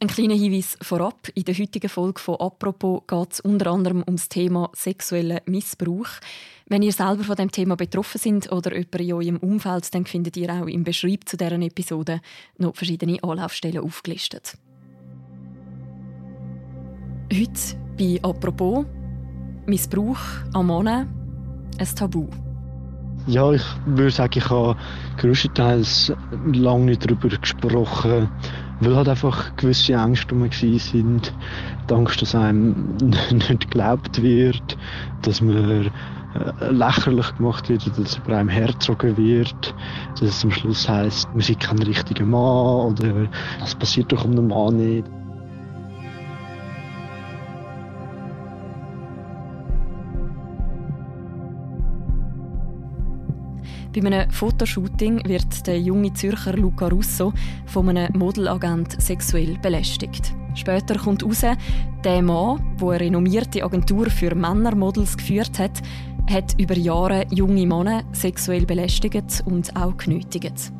Ein kleiner Hinweis vorab. In der heutigen Folge von «Apropos» geht es unter anderem um das Thema sexuellen Missbrauch. Wenn ihr selber von dem Thema betroffen seid oder jemand in eurem Umfeld, dann findet ihr auch im Beschreib zu deren Episode noch verschiedene Anlaufstellen aufgelistet. Heute bei «Apropos» Missbrauch am Mann, ein Tabu. Ja, ich würde sagen, ich habe größtenteils lange nicht darüber gesprochen, weil halt einfach gewisse Ängste um sind. Die Angst, dass einem nicht geglaubt wird, dass man äh, lächerlich gemacht wird, dass über einem hergezogen wird, dass es am Schluss heisst, man ist kein richtiger Mann oder das passiert doch um den Mann nicht. Bei einem Fotoshooting wird der junge Zürcher Luca Russo von einem Modelagent sexuell belästigt. Später kommt heraus, der Mann, der eine renommierte Agentur für Männermodels geführt hat, hat über Jahre junge Männer sexuell belästigt und auch genötigt.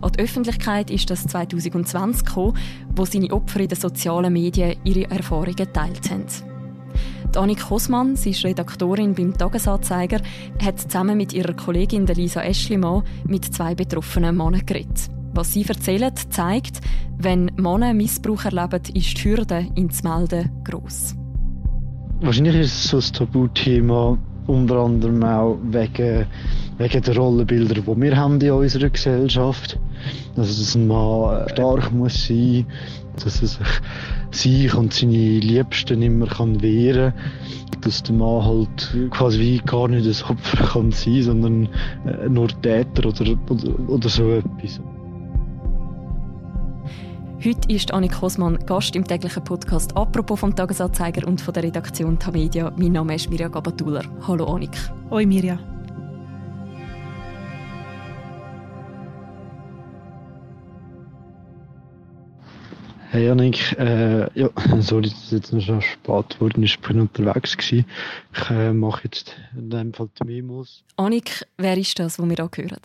An die Öffentlichkeit ist das 2020 gekommen, wo seine Opfer in den sozialen Medien ihre Erfahrungen geteilt haben. Annik Hosmann, sie ist Redaktorin beim Tagesanzeiger, hat zusammen mit ihrer Kollegin Lisa Eschlimann mit zwei betroffenen Männern geredet. Was sie erzählen, zeigt, wenn Männer Missbrauch erleben, ist die Hürde, ihn zu melden, gross. Wahrscheinlich ist es so ein Tabuthema, unter anderem auch wegen, wegen der Rollenbilder, die wir haben in unserer Gesellschaft. Dass ein Mann stark muss sein, dass er sich sich und seine Liebsten immer kann wehren kann. Dass der Mann halt quasi wie gar nicht ein Opfer kann sein, sondern äh, nur Täter oder, oder, oder so etwas. Heute ist Annik Hosmann Gast im täglichen Podcast «Apropos» vom Tagesanzeiger und von der Redaktion Tamedia. Mein Name ist Mirja Gabatuller. Hallo Annik. Hoi Mirja. Hey Janik, äh, ja, sorry, dass es jetzt noch schon spät geworden ist. Ich bin unterwegs gewesen. Ich äh, mache jetzt in dem Fall die Memos. Annik, wer ist das, wo wir da hören?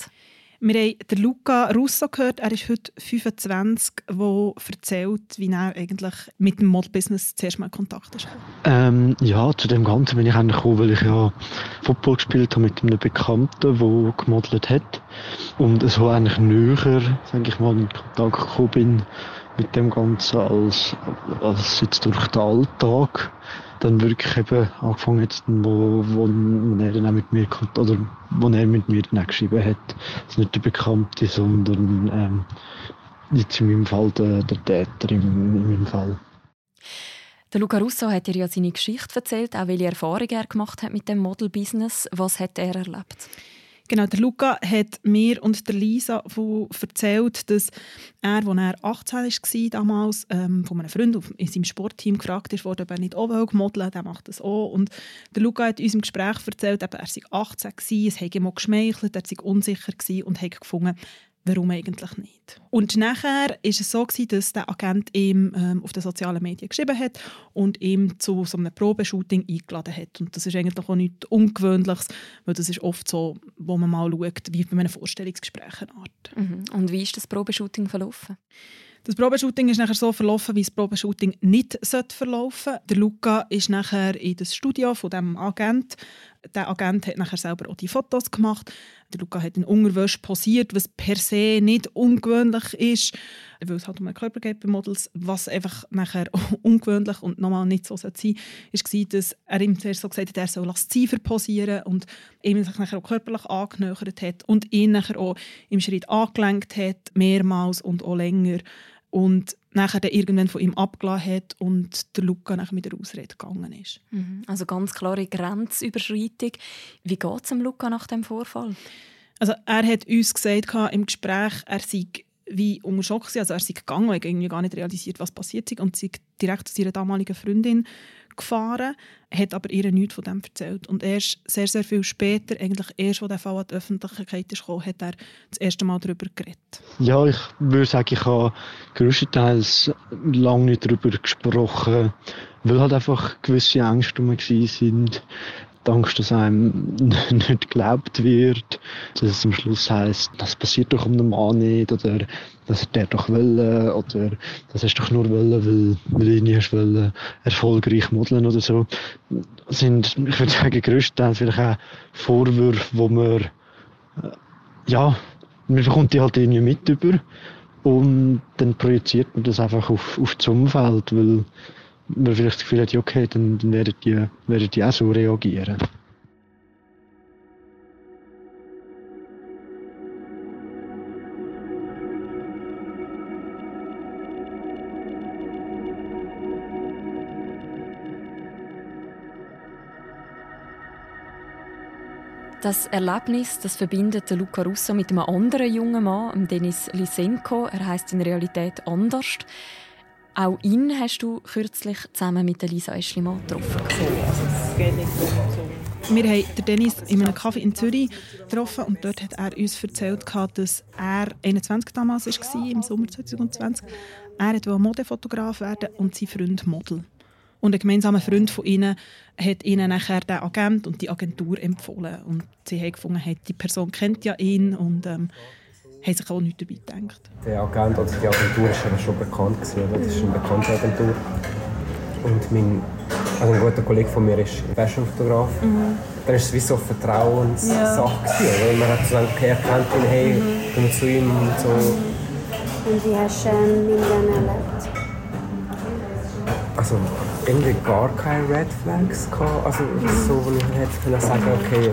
Wir haben den Luca Russo gehört. Er ist heute 25, der erzählt, wie er eigentlich mit dem Modelbusiness zuerst mal in Kontakt ist. Ähm, ja, zu dem Ganzen bin ich eigentlich gekommen, weil ich ja Football gespielt habe mit einem Bekannten, der gemodelt hat. Und so eigentlich näher, sage ich mal, in Kontakt gekommen bin mit dem Ganzen als, als jetzt durch den Alltag dann wirklich eben angefangen jetzt, wo, wo, er dann auch mit mir oder wo er mit mir dann auch geschrieben hat. Das ist nicht der Bekannte, sondern ähm, jetzt in meinem Fall der, der Täter in, in meinem Fall. Der Luca Russo hat dir ja seine Geschichte erzählt, auch welche Erfahrungen er gemacht hat mit dem Model-Business. Was hat er erlebt? Genau, der Luca hat mir und der Lisa erzählt, dass er, als er 18 war, damals ähm, von einem Freund in seinem Sportteam gefragt wurde, ob er nicht auch modeln der macht das auch. Und der Luca hat uns im Gespräch erzählt, er sei 18 war, es hätte ihm geschmeichelt, er sei unsicher und hat gefunden, warum eigentlich nicht. Und nachher ist es so gewesen, dass der Agent ihm ähm, auf den sozialen Medien geschrieben hat und ihm zu so einem Probeshooting eingeladen hat. Und das ist eigentlich auch nichts Ungewöhnliches, weil das ist oft so, wo man mal schaut, wie bei einem Vorstellungsgespräch eine Art. Mhm. Und wie ist das Probeshooting verlaufen? Das Probeshooting ist nachher so verlaufen, wie das Probeshooting nicht verlaufen sollte. Der Luca ist nachher in das Studio von dem Agent. Der Agent hat nachher selber auch die Fotos gemacht. Der Luca hat in Unterwäsche posiert, was per se nicht ungewöhnlich ist, weil es halt um einen Körper geht bei Models. Was einfach nachher ungewöhnlich und normal nicht so sein sollte, war, dass er ihm zuerst so gesagt hat, er soll lasziver posieren und ihm sich nachher auch körperlich angenähert hat und ihn nachher auch im Schritt angelenkt hat, mehrmals und auch länger und nachher dann irgendwann von ihm abgelassen hat und der Luca nachher mit der Ausrede gegangen ist. Mhm. Also ganz klare Grenzüberschreitung. Wie geht es dem Luca nach dem Vorfall? Also er hat uns gesagt im Gespräch, er sei wie unter Schock also er sei gegangen, er hat irgendwie gar nicht realisiert, was passiert ist und sei direkt zu seiner damaligen Freundin gefahren, hat aber ihr nichts von dem erzählt. Und erst sehr, sehr viel später, eigentlich erst, als der Fall an die Öffentlichkeit gekommen, hat er das erste Mal darüber geredet. Ja, ich würde sagen, ich habe größtenteils lange nicht darüber gesprochen, weil halt einfach gewisse Ängste um sind. Angst, dass einem nicht geglaubt wird, dass es am Schluss heisst, das passiert doch um den Mann nicht oder das hat er doch wollen, oder das hast du doch nur wollen, weil, weil du nie hast erfolgreich modeln oder so. Sind, ich würde sagen, größtenteils vielleicht auch Vorwürfe, wo man, äh, ja, man bekommt die halt irgendwie mit über und dann projiziert man das einfach auf, auf das Umfeld, weil man vielleicht das Gefühl hat, ja, okay, dann, dann werden, die, werden die auch so reagieren. Das Erlebnis das verbindet Luca Russo mit einem anderen jungen Mann, Denis Lysenko. Er heißt in Realität anders. Auch ihn hast du kürzlich zusammen mit Lisa Eschlimann getroffen. Wir haben den Dennis in einem Café in Zürich getroffen und dort hat er uns erzählt, dass er 21 damals war, im Sommer 2020. Er wollte Modefotograf werden und sein Freund Model. Und ein gemeinsamer Freund von ihnen hat ihnen nachher den Agent und die Agentur empfohlen. Und sie haben gefunden, die Person kennt ja ihn und ähm, haben sich auch nichts dabei gedacht. Der Agent oder die Agentur war schon bekannt. Gewesen, das ist eine bekannte Agentur. Und mein, also ein guter Kollege von mir ist Fashionfotograf. Mhm. Dann war es wie so eine Vertrauenssache. Ja. Man hat so gedacht, okay, er kennt ihn, hey, mhm. gehen wir zu ihm und so. Und wie hast du ähm, ihn dann erlebt? Also, irgendwie gar keine Red Flags gehabt. Also so, wo ich hätte können sagen, okay,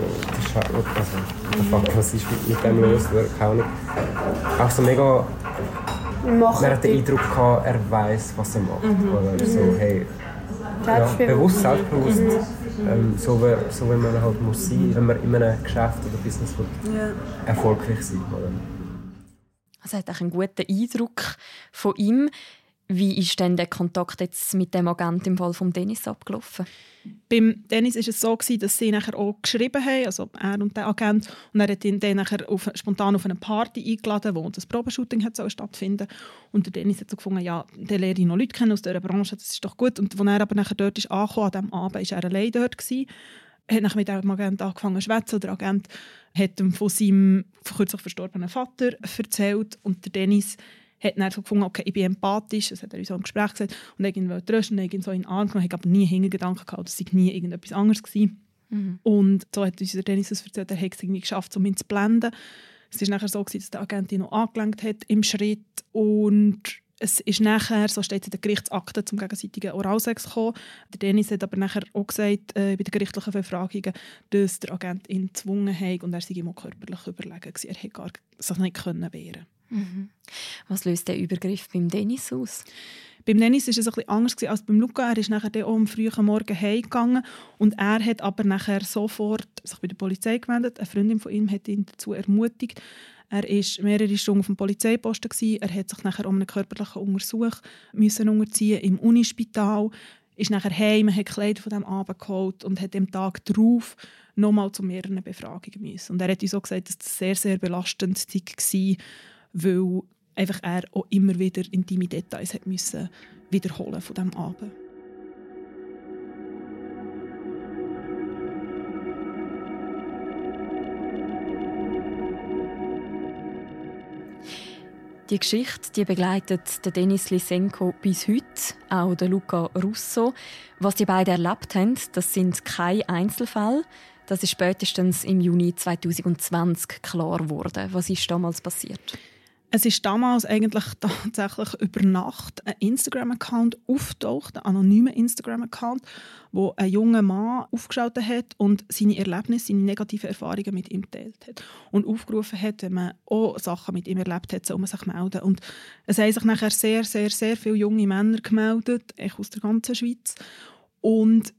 das ist halt, also, fuck, was ist mit, mit dem los oder keine Ahnung. Auch so mega, man hat den Eindruck gehabt, er weiß, was er macht. Mhm. Oder so, mhm. hey, ja, bewusst, selbstbewusst. Mhm. Ähm, so, wie, so wie man halt muss sein, wenn man in einem Geschäft oder Business ja. erfolgreich sein will. Also hat auch einen guten Eindruck von ihm. Wie ist denn der Kontakt jetzt mit dem Agent im Fall von Dennis abgelaufen? Beim Dennis war es so, dass sie nachher auch geschrieben haben, also er und der Agent, und er hat ihn dann nachher auf, spontan auf eine Party eingeladen, wo das Probeshooting hat stattfinden Und der Dennis hat so gefunden, ja, der lerne ich noch Leute kennen aus dieser Branche, das ist doch gut. Und als er aber nachher dort ist angekommen, an diesem Abend, war er allein dort. Gewesen, hat mit dem Agent angefangen zu schwätzen. Der Agent hat ihm von seinem kürzlich verstorbenen Vater erzählt und der Dennis hat dann so gefunden, okay, ich bin empathisch, das hat er in so einem Gespräch gesagt, und irgendwie wollte trösten, irgendwie so in den Arm genommen, ich aber nie Hintergedanken gehabt, dass es nie irgendetwas anderes war. Mhm. Und so hat uns der Dennis das erzählt, er hat es irgendwie geschafft, um ihn zu blenden. Es war nachher so, gewesen, dass der Agent ihn noch angelenkt hat im Schritt und es ist nachher, so steht es in der Gerichtsakte, zum gegenseitigen Oralsex gekommen. Der Dennis hat aber nachher auch gesagt, äh, bei den gerichtlichen Befragungen, dass der Agent ihn gezwungen hat und er sei ihm auch körperlich überlegen war. Er hätte gar sich nicht können wehren Mhm. Was löst der Übergriff beim Dennis aus? Beim Dennis war es bisschen anders als beim Luca. Er ist nachher am frühen Morgen heimgegangen und er hat aber nachher sofort sich bei der Polizei gewendet. Eine Freundin von ihm hat ihn dazu ermutigt. Er war mehrere Stunden auf dem Polizeiposten. Gewesen. Er hat sich nachher um einen körperlichen Untersuch müssen unterziehen im Unispital. Ist nachher heim, hat Kleider von dem Abend geholt und hat am Tag darauf nochmal zu mehreren Befragungen müssen. Und er hat uns auch gesagt, dass das sehr, sehr belastend war weil einfach er auch immer wieder intime Details hat müssen wiederholen von diesem Abend. Die Geschichte die begleitet den Denis Lysenko bis heute, auch den Luca Russo. Was die beiden erlebt haben, das sind keine Einzelfälle. Das ist spätestens im Juni 2020 klar geworden. Was ist damals passiert? Es ist damals eigentlich tatsächlich über Nacht ein Instagram-Account auftaucht, ein anonymer Instagram-Account, wo ein junger Mann aufgeschaltet hat und seine Erlebnisse, seine negativen Erfahrungen mit ihm geteilt hat und aufgerufen hat, wenn man auch Sachen mit ihm erlebt hat, soll man sich melden. Und es haben sich nachher sehr, sehr, sehr viele junge Männer gemeldet, aus der ganzen Schweiz und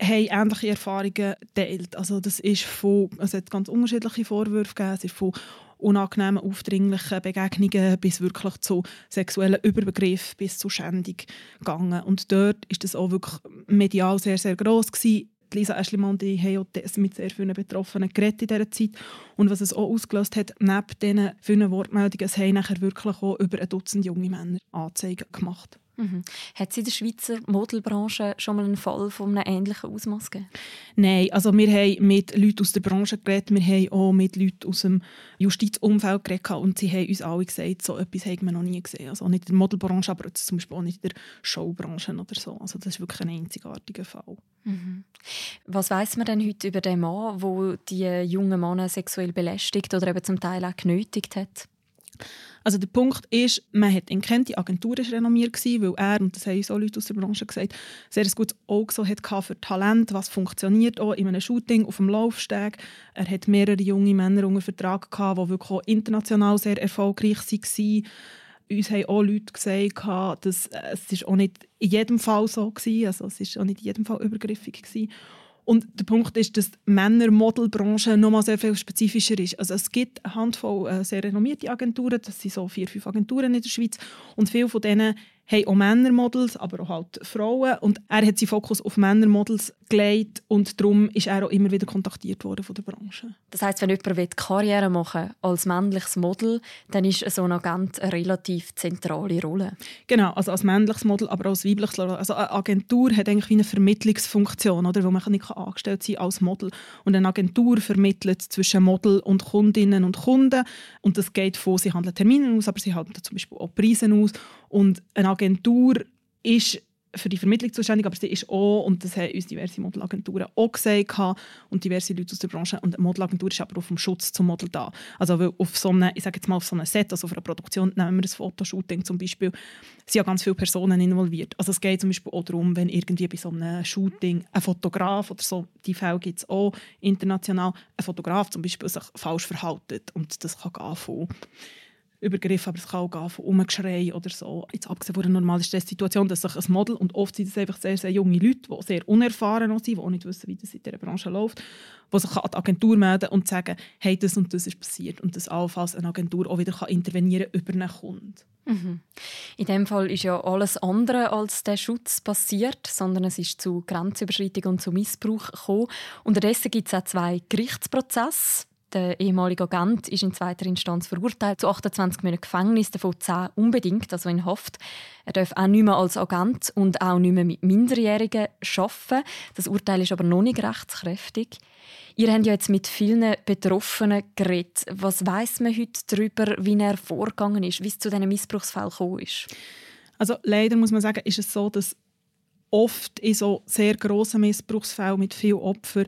haben ähnliche Erfahrungen geteilt. Also das ist von, es hat ganz unterschiedliche Vorwürfe gegeben, es ist von unangenehmen, aufdringlichen Begegnungen bis wirklich zu sexuellen Überbegriffen, bis zu Schändung gegangen. Und dort ist das auch wirklich medial sehr, sehr gross gewesen. Lisa Eschlimann die haben mit sehr vielen Betroffenen geredet in dieser Zeit. Und was es auch ausgelöst hat, neben diesen vielen Wortmeldungen, es haben nachher wirklich auch über ein Dutzend junge Männer Anzeigen gemacht. Mhm. Hat es in der Schweizer Modelbranche schon mal einen Fall von einem ähnlichen Ausmaß gegeben? Nein, also wir haben mit Leuten aus der Branche geredet, wir haben auch mit Leuten aus dem Justizumfeld geredet und sie haben uns alle gesagt, so etwas haben wir noch nie gesehen. Also nicht in der Modelbranche, aber zum Beispiel auch nicht in der Showbranche oder so. Also das ist wirklich ein einzigartiger Fall. Mhm. Was weiß man denn heute über den Mann, der die jungen Männer sexuell belästigt oder eben zum Teil auch genötigt hat? Also der Punkt ist, man hat ihn kennt, die Agentur war renommiert, weil er, und das haben auch Leute aus der Branche gesagt, sehr ein gutes Auge so hatte für Talent, was funktioniert auch in einem Shooting auf dem Laufsteg. Er hat mehrere junge Männer unter Vertrag, gehabt, die wirklich auch international sehr erfolgreich waren. Uns haben auch Leute gesagt, dass es auch nicht in jedem Fall so war, also es ist auch nicht in jedem Fall übergriffig war. Und der Punkt ist, dass die Männer-Modelbranche noch mal sehr viel spezifischer ist. Also es gibt eine Handvoll äh, sehr renommierte Agenturen, das sind so vier, fünf Agenturen in der Schweiz und viele von denen haben auch Männermodels, aber auch halt Frauen. Und er hat seinen Fokus auf Männermodels gelegt und darum ist er auch immer wieder kontaktiert worden von der Branche. Das heißt, wenn jemand Karriere machen als männliches Model, dann ist so ein Agent eine relativ zentrale Rolle. Genau, also als männliches Model, aber auch als weibliches Model. Also eine Agentur hat eigentlich wie eine Vermittlungsfunktion, oder, wo man nicht angestellt sein als Model. Und eine Agentur vermittelt zwischen Model und Kundinnen und Kunden. Und das geht von, sie handeln Termine aus, aber sie handeln zum Beispiel auch Preise aus. Und eine Agentur ist für die Vermittlung zuständig, aber sie ist auch, und das haben uns diverse Modelagenturen auch gesagt, und diverse Leute aus der Branche, und eine Modelagentur ist aber auch vom Schutz zum Model da. Also auf so einem, ich sage jetzt mal auf so einem Set, also auf einer Produktion, nehmen wir ein Fotoshooting zum Beispiel, sind ja ganz viele Personen involviert. Also es geht zum Beispiel auch darum, wenn irgendwie bei so einem Shooting ein Fotograf oder so, die Fälle gibt es auch international, ein Fotograf zum Beispiel sich falsch verhaltet und das kann gehen von Übergriff, aber es kann auch gehen von Umgeschrei oder so. Jetzt abgesehen von einer normalen Stresssituation, dass sich ein Model, und oft sind es einfach sehr, sehr junge Leute, die sehr unerfahren sind, die auch nicht wissen, wie das in dieser Branche läuft, die sich an die Agentur melden und sagen, hey, das und das ist passiert. Und dass allenfalls eine Agentur auch wieder kann über einen Kunden. Mhm. In dem Fall ist ja alles andere als der Schutz passiert, sondern es ist zu Grenzüberschreitung und zu Missbrauch gekommen. Unterdessen gibt es auch zwei Gerichtsprozesse der ehemalige Agent ist in zweiter Instanz verurteilt zu 28 Monaten Gefängnis, davon 10 unbedingt, also in Haft. Er darf auch nicht mehr als Agent und auch nicht mehr mit Minderjährigen arbeiten. Das Urteil ist aber noch nicht rechtskräftig. Ihr habt ja jetzt mit vielen Betroffenen geredet. Was weiß man heute darüber, wie er vorgegangen ist, wie es zu diesen Missbrauchsfällen gekommen ist? Also leider muss man sagen, ist es so, dass oft in so sehr grossen Missbrauchsfällen mit vielen Opfern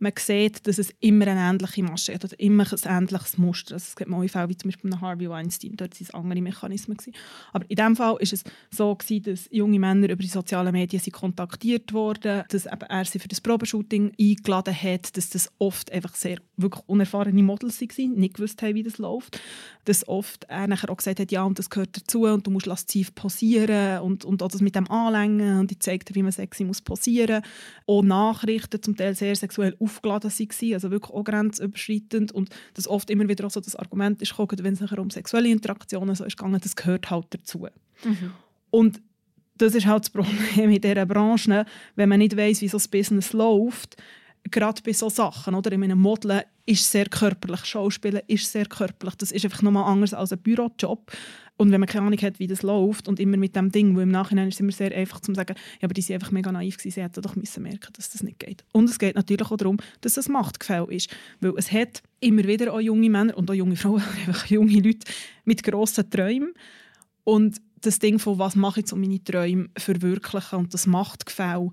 man sieht, dass es immer eine ähnliche Masche hat oder immer ein ähnliches Muster. Also es gibt neue Fälle, wie zum Beispiel bei Harvey Weinstein, dort waren es andere Mechanismen. Gewesen. Aber in diesem Fall war es so, gewesen, dass junge Männer über die sozialen Medien sind kontaktiert wurden, dass eben er sie für das Probeshooting eingeladen hat, dass das oft einfach sehr wirklich unerfahrene Models waren, nicht gewusst haben, wie das läuft. Dass oft er nachher auch gesagt hat, ja, und das gehört dazu und du musst lasziv posieren und, und auch das mit dem Anlängen und ich zeige dir, wie man sexy muss posieren. Auch Nachrichten, zum Teil sehr sexuell aufgeladen waren, also wirklich auch grenzüberschreitend und das oft immer wieder auch so das Argument ist gekommen, wenn es nachher um sexuelle Interaktionen so ist gegangen, das gehört halt dazu. Mhm. Und das ist halt das Problem in dieser Branche, wenn man nicht weiß, wie so das Business läuft, gerade bei solchen Sachen, oder in einem Modeln, ist sehr körperlich. Schauspielen ist sehr körperlich. Das ist einfach nochmal anders als ein Bürojob. Und wenn man keine Ahnung hat, wie das läuft und immer mit dem Ding, wo im Nachhinein ist es immer sehr einfach zu sagen, ja, aber die sind einfach mega naiv gewesen, sie hätten doch müssen merken, dass das nicht geht. Und es geht natürlich auch darum, dass es Machtgefälle ist. Weil es hat immer wieder auch junge Männer und auch junge Frauen, einfach junge Leute mit grossen Träumen. Und das Ding von, was mache ich, um meine Träume verwirklichen und das Machtgefälle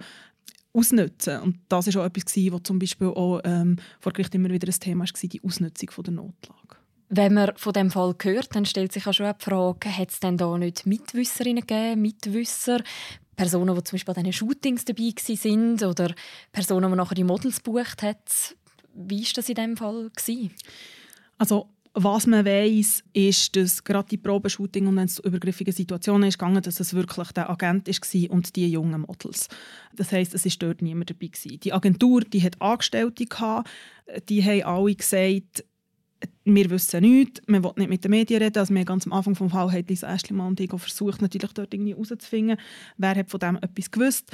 ausnutzen. Und das war auch etwas, was zum Beispiel auch ähm, vor Gericht immer wieder ein Thema war, die Ausnutzung der Notlage. Wenn man von dem Fall hört, dann stellt sich auch schon die Frage, hat es denn da nicht Mitwisserinnen gegeben, Mitwisser, Personen, die zum Beispiel an diesen Shootings dabei sind oder Personen, die nachher die Models bucht haben. Wie war das in diesem Fall? Also was man weiß, ist, dass gerade die Probeshooting und wenn es zu übergriffigen Situationen ist gegangen, dass es wirklich der Agent war und die jungen Models. Das heißt, es ist dort niemand dabei gewesen. Die Agentur, die hat Angestellte gehabt, die haben alle gesagt, wir wissen nichts, wir wollen nicht mit den Medien reden. Also wir ganz am Anfang des Falls hat Lisa Eschlimann und ich versucht, natürlich dort irgendwie herauszufinden, wer hat von dem etwas gewusst.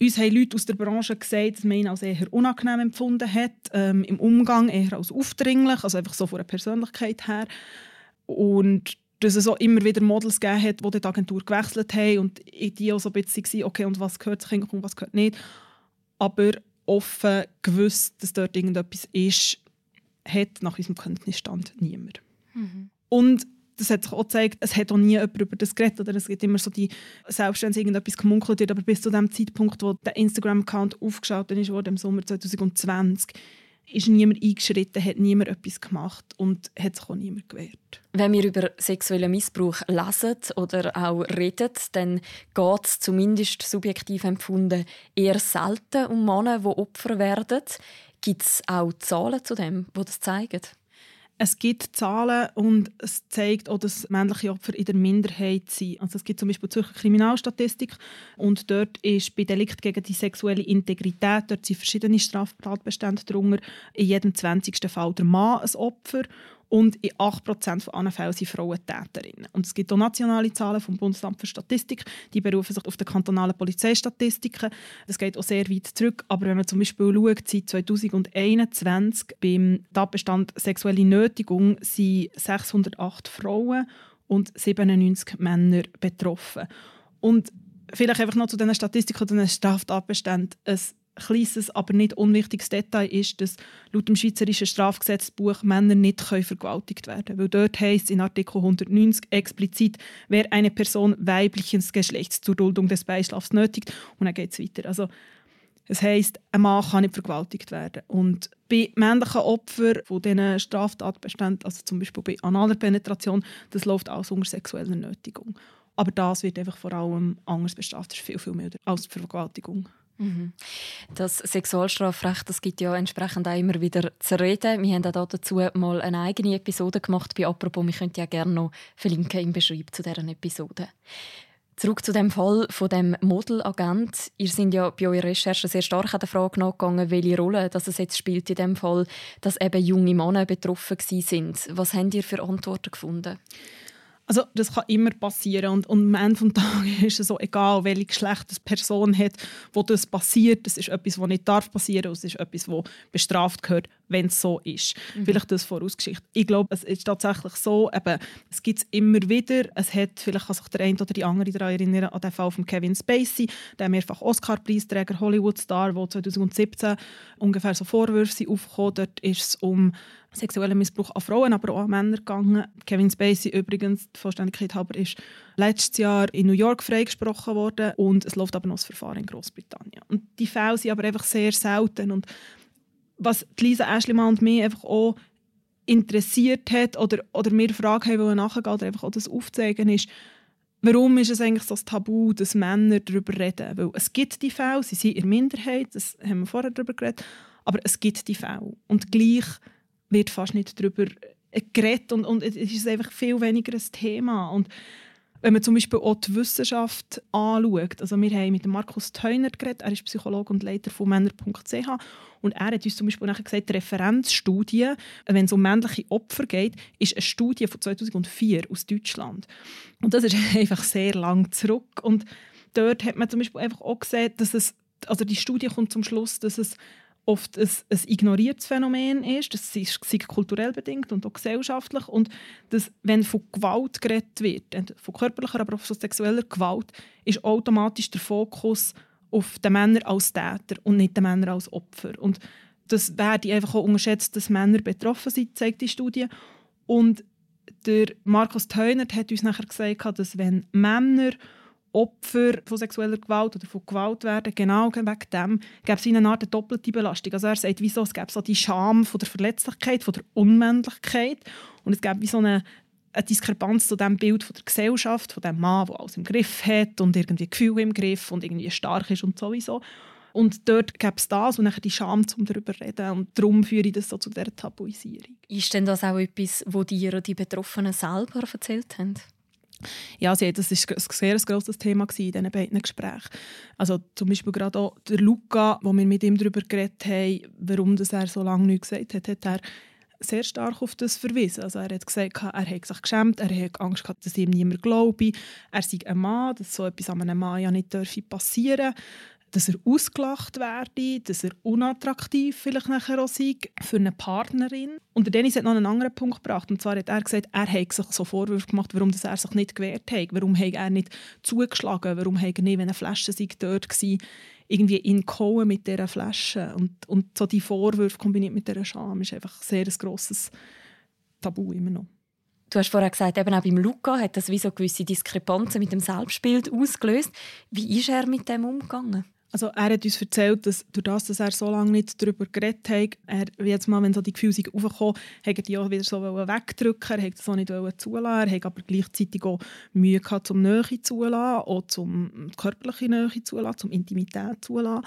Uns haben Leute aus der Branche gesagt, dass man ihn als eher unangenehm empfunden hat, ähm, im Umgang eher als aufdringlich, also einfach so von der Persönlichkeit her. Und dass es auch immer wieder Models gegeben hat, die die Agentur gewechselt haben und die auch so ein bisschen waren, okay, und was gehört zu und was gehört nicht. Aber offen gewusst, dass dort irgendetwas ist, hat nach unserem Kenntnisstand niemand. Mhm. Und das hat sich auch gezeigt, es hat auch nie jemand über das geredet. Oder es gibt immer so die, selbst wenn irgendetwas gemunkelt wird, aber bis zu dem Zeitpunkt, wo der Instagram-Account aufgeschaltet wurde, im Sommer 2020, ist niemand eingeschritten, hat niemand etwas gemacht und hat sich auch niemand gewehrt. Wenn wir über sexuellen Missbrauch lesen oder auch reden, dann geht es zumindest subjektiv empfunden eher selten um Männer, die Opfer werden. Gibt es auch Zahlen zu dem, die das zeigen? Es gibt Zahlen und es zeigt auch, dass männliche Opfer in der Minderheit sind. Also es gibt zum Beispiel die Zürcher Kriminalstatistik und dort ist bei Delikt gegen die sexuelle Integrität, dort sind verschiedene Straftatbestände darunter, in jedem 20. Fall der Mann ein Opfer und in 8% von allen Fällen sind Frauen Täterinnen. Und es gibt auch nationale Zahlen vom Bundesamt für Statistik, die berufen sich auf die kantonalen Polizeistatistiken. Das geht auch sehr weit zurück. Aber wenn man zum Beispiel schaut, seit 2021 beim Tatbestand sexuelle Nötigung sind 608 Frauen und 97 Männer betroffen. Und vielleicht einfach noch zu diesen Statistiken oder diesen Straftatbeständen kleines, aber nicht unwichtiges Detail ist, dass laut dem Schweizerischen Strafgesetzbuch Männer nicht vergewaltigt werden können. Weil dort heißt in Artikel 190 explizit, wer eine Person weiblichen Geschlechts zur Duldung des Beischlafs nötigt. Und dann geht es weiter. Also, es heisst, ein Mann kann nicht vergewaltigt werden. Und bei männlichen Opfern von diesen Straftatbeständen, also zum Beispiel bei analer Penetration, das läuft alles unter sexueller Nötigung. Aber das wird einfach vor allem anders bestraft. Das ist viel, viel mehr als die Vergewaltigung. Das Sexualstrafrecht das gibt ja entsprechend auch immer wieder zu reden. Wir haben auch dazu mal eine eigene Episode gemacht bei «Apropos». Wir können ja gerne noch verlinken im Beschreib zu dieser Episode. Zurück zu dem Fall von dem Modelagent. Ihr sind ja bei eurer Recherche sehr stark an der Frage nachgegangen, welche Rolle das es jetzt spielt in dem Fall, dass eben junge Männer betroffen sind. Was habt ihr für Antworten gefunden? Also das kann immer passieren und, und am Ende des Tages ist es so egal, welche Geschlecht eine Person hat, wo das passiert. Das ist etwas, was nicht darf passieren es ist etwas, was bestraft gehört, wenn es so ist. Mhm. Vielleicht das vorausgeschichte. Ich glaube, es ist tatsächlich so, eben, es gibt es immer wieder. Es hat, vielleicht kann sich der eine oder die andere daran erinnern, an den Fall von Kevin Spacey, der mehrfach Oscar-Preisträger, Hollywood-Star, der 2017 ungefähr so Vorwürfe aufgekommen. Dort ist es um sexuellen Missbrauch an Frauen, aber auch an Männer gegangen. Kevin Spacey übrigens, die Vollständigkeit halber, ist letztes Jahr in New York freigesprochen worden und es läuft aber noch das Verfahren in Großbritannien. Und die Fälle sind aber einfach sehr selten und was Lisa Aschlimann und mich einfach auch interessiert hat oder, oder mir Fragen haben wollen nachgehen oder einfach auch das aufzeigen ist, warum ist es eigentlich so ein Tabu, dass Männer darüber reden? Weil es gibt die Fälle, sie sind in der Minderheit, das haben wir vorher darüber geredet, aber es gibt die Fälle. Und gleich wird fast nicht darüber geredet und, und es ist einfach viel weniger ein Thema. Und wenn man zum Beispiel auch die Wissenschaft anschaut, also wir haben mit Markus Theuner geredet, er ist Psychologe und Leiter von Männer.ch und er hat uns zum Beispiel nachher gesagt, die Referenzstudie, wenn es um männliche Opfer geht, ist eine Studie von 2004 aus Deutschland. Und das ist einfach sehr lang zurück und dort hat man zum Beispiel einfach auch gesehen, dass es, also die Studie kommt zum Schluss, dass es oft ein, ein ignoriertes Phänomen ist. Das ist, kulturell bedingt und auch gesellschaftlich. Und dass, wenn von Gewalt geredet wird, von körperlicher, aber auch von sexueller Gewalt, ist automatisch der Fokus auf den Männer als Täter und nicht den Männer als Opfer. Und das werde einfach auch unterschätzt, dass Männer betroffen sind, zeigt die Studie. Und der Markus Teunert hat uns nachher gesagt, dass wenn Männer Opfer von sexueller Gewalt oder von Gewalt werden, genau wegen dem, gäbe es eine Art doppelte Belastung. Also er sagt, wieso, es gäbe so die Scham von der Verletzlichkeit, von der Unmännlichkeit und es gäbe wie so eine, eine Diskrepanz zu dem Bild von der Gesellschaft, von dem Mann, der alles im Griff hat und irgendwie Gefühle im Griff und irgendwie stark ist und sowieso. Und dort gäbe es das und dann die Scham, um darüber zu reden. Und darum führe ich das so zu dieser Tabuisierung. Ist denn das auch etwas, wo dir die Betroffenen selber erzählt haben? Ja, sie, das war ein sehr grosses Thema in diesen beiden Gesprächen. Also zum Beispiel gerade auch der Luca, wo wir mit ihm darüber geredet haben, warum das er so lange nichts gesagt hat, hat er sehr stark auf das verwiesen. Also er hat gesagt, er hat sich geschämt, er hat Angst gehabt, dass ihm niemand glaube. Er sei ein Mann, dass so etwas an einem Mann ja nicht passieren dürfe dass er ausgelacht werde, dass er unattraktiv vielleicht nachher auch sei für eine Partnerin. Und Dennis hat noch einen anderen Punkt gebracht. Und zwar hat er gesagt, er hat sich so Vorwürfe gemacht, warum er sich nicht gewehrt hat. Warum hat er nicht zugeschlagen? Warum hat er nicht, wenn eine Flasche dort war, irgendwie in gehauen mit dieser Flasche? Und, und so die Vorwürfe kombiniert mit dieser Scham ist einfach sehr ein grosses Tabu immer noch. Du hast vorher gesagt, eben auch beim Luca hat das wie so gewisse Diskrepanzen mit dem Selbstbild ausgelöst. Wie ist er mit dem umgegangen? Also er hat uns erzählt, dass durch das, dass er so lange nicht darüber geredet hat, er jetzt mal, wenn so die Gefühle aufkommen, hat er die auch wieder so wegdrücken, er hat das auch nicht zulassen, er hat aber gleichzeitig auch Mühe gehabt, zum Nähe zulassen, auch zum körperliche Nähe zulassen, zum Intimität zulassen.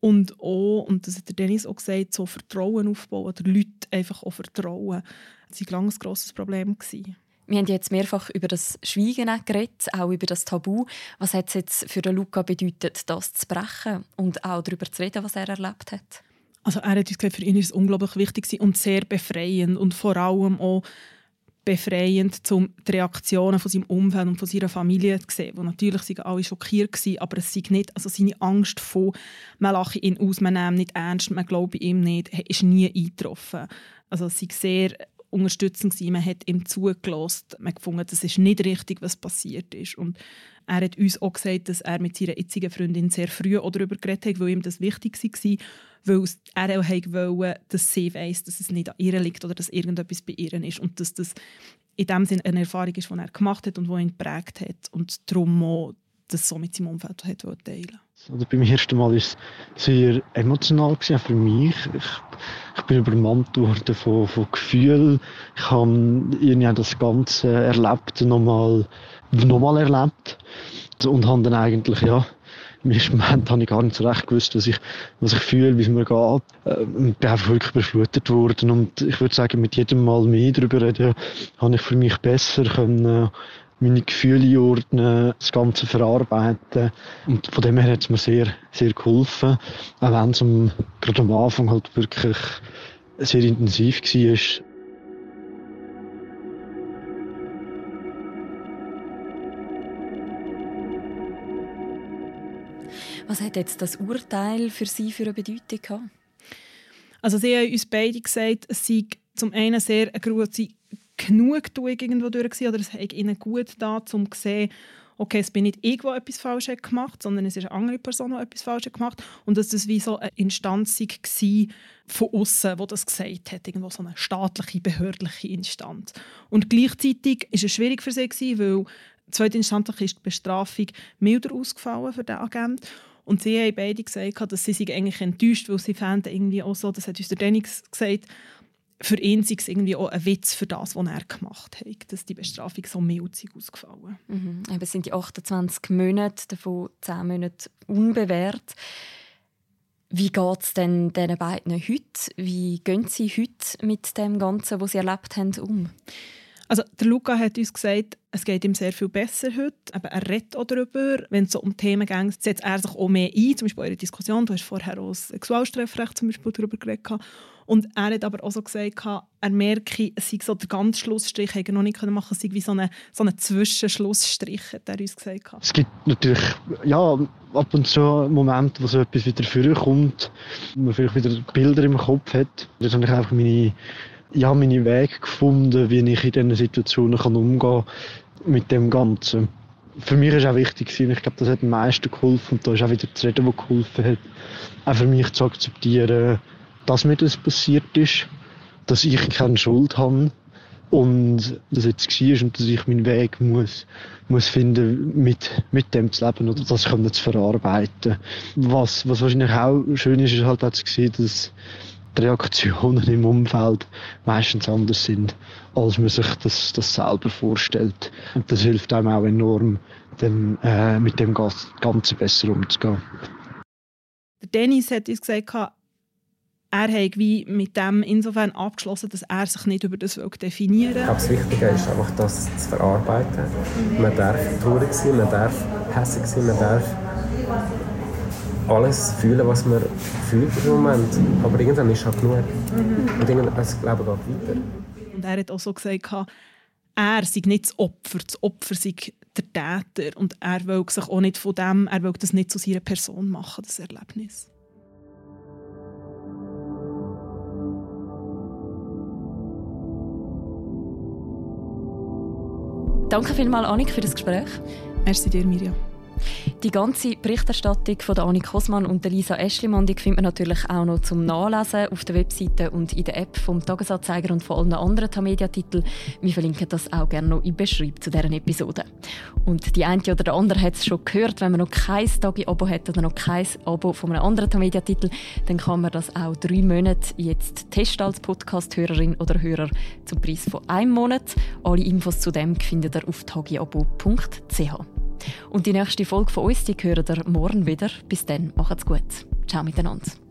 Und auch, und das hat Dennis auch gesagt, so Vertrauen aufbauen, oder Leute einfach auch vertrauen. Das war ein ganz grosses Problem. Gewesen. Wir haben jetzt mehrfach über das Schweigen geredet, auch über das Tabu. Was hat es jetzt für Luca bedeutet, das zu brechen und auch darüber zu reden, was er erlebt hat? Also er hat uns gesagt, für ihn ist es unglaublich wichtig und sehr befreiend und vor allem auch befreiend, um die Reaktionen von seinem Umfeld und von seiner Familie zu sehen. Wo natürlich sind alle schockiert waren, aber es sei nicht, also seine Angst von, man lache ihn aus, man ihn nicht ernst, man glaube ihm nicht, ist nie eingetroffen. Also es sei sehr unterstützend gewesen. Man hat ihm zugelassen. Man hat gefunden, das ist nicht richtig, was passiert ist. Und er hat uns auch gesagt, dass er mit seiner jetzigen Freundin sehr früh darüber geredet hat, weil ihm das wichtig war, weil er auch wollte, dass sie weiß, dass es nicht an ihr liegt oder dass irgendetwas bei ihr ist und dass das in dem Sinne eine Erfahrung ist, die er gemacht hat und die ihn geprägt hat und darum auch das so mit seinem Umfeld hat teilen also beim ersten Mal war es sehr emotional gewesen, für mich. Ich, ich bin übermannt worden von, von Gefühlen. Ich habe irgendwie das Ganze erlebt, nochmal, nochmal erlebt. Und habe dann eigentlich, ja, im ersten Moment habe ich gar nicht so recht gewusst, was ich, was ich fühle, wie es mir geht. Ähm, ich bin einfach wirklich beflutet worden. Und ich würde sagen, mit jedem Mal mehr darüber reden, habe ich für mich besser können, meine Gefühle einordnen, das Ganze verarbeiten. Und von dem her hat es mir sehr, sehr geholfen. Auch wenn es am, gerade am Anfang halt wirklich sehr intensiv war. Was hat jetzt das Urteil für Sie für eine Bedeutung gehabt? Also sie haben uns beide gesagt, es sei zum einen sehr eine große Genugtuung irgendwo durch oder es hat ihnen gut da, um zu sehen, okay, es bin nicht ich, der etwas falsch hat gemacht, sondern es ist eine andere Person, die etwas falsch hat gemacht und dass das wie so eine Instanz war von außen, die das gesagt hat, irgendwo so eine staatliche, behördliche Instanz. Und gleichzeitig ist es schwierig für sie weil zweitinstanzlich ist die Bestrafung milder ausgefallen für den Agent und sie haben beide gesagt, dass sie sich eigentlich enttäuscht, weil sie fanden irgendwie auch so, das hat uns der Dennis gesagt, für ihn sei es irgendwie auch ein Witz für das, was er gemacht hat, dass die Bestrafung so mild ausgefallen mhm. Es sind die 28 Monate, davon 10 Monate unbewährt. Wie geht es denn diesen beiden heute? Wie gehen sie heute mit dem Ganzen, was sie erlebt haben, um? Also der Luca hat uns gesagt, es geht ihm sehr viel besser heute. Aber er redet auch darüber. Wenn es so um Themen geht, setzt er sich auch mehr ein. Zum Beispiel in der Diskussion, du hast vorher auch das Sexualstrafrecht zum Beispiel darüber geredet. Und er hat aber auch so gesagt, er merke, es sei so der ganze Schlussstrich, hätte er noch nicht machen es sei wie so ein so Zwischenschlussstrich, hat er uns gesagt. Es gibt natürlich, ja, ab und zu Momente, wo so etwas wieder vorkommt, wo man vielleicht wieder Bilder im Kopf hat. Da habe ich einfach meine, ja, meine Wege gefunden, wie ich in diesen Situationen kann umgehen kann mit dem Ganzen. Für mich ist auch wichtig, ich glaube, das hat am meisten geholfen und da ist auch wieder zu reden, was geholfen hat, auch für mich zu akzeptieren, dass mir das passiert ist, dass ich keine Schuld habe und das jetzt war und dass ich meinen Weg muss, muss finden, mit, mit dem zu leben oder das können zu verarbeiten. Was, was wahrscheinlich auch schön ist, ist halt auch zu sehen, dass die Reaktionen im Umfeld meistens anders sind, als man sich das, das selber vorstellt. Und das hilft einem auch enorm, dem, äh, mit dem Ganzen besser umzugehen. Der Dennis hat uns gesagt, er hat wie mit dem insofern abgeschlossen, dass er sich nicht über das definieren will. Das Wichtige ist einfach, das zu verarbeiten. Man darf traurig sein, man darf hässlich sein, man darf alles fühlen, was man fühlt im Moment. Aber irgendwann ist es halt genug. Mhm. Und irgendwann, also, glaube geht weiter. Und er hat auch so gesagt, er sei nicht das Opfer, das Opfer sei der Täter und er will sich auch nicht von dem, er will das nicht zu seiner Person machen, das Erlebnis. Danke vielmals, Annik, für das Gespräch. Merci dir, Mirja. Die ganze Berichterstattung von Annik Kosmann und Lisa Eschlimann findet man natürlich auch noch zum Nachlesen auf der Webseite und in der App vom Tagesanzeiger und von allen anderen Tamedia-Titeln. Wir verlinken das auch gerne noch im Beschreibung zu deren Episode. Und die eine oder der andere hat es schon gehört, wenn man noch kein Tagi-Abo hat oder noch kein Abo von einem anderen Tamedia-Titel, dann kann man das auch drei Monate jetzt testen als Podcast-Hörerin oder Hörer zum Preis von einem Monat. Alle Infos zu dem findet ihr auf tagiabo.ch. Und die nächste Folge von uns, die hören ihr morgen wieder. Bis dann, macht's gut. Ciao miteinander.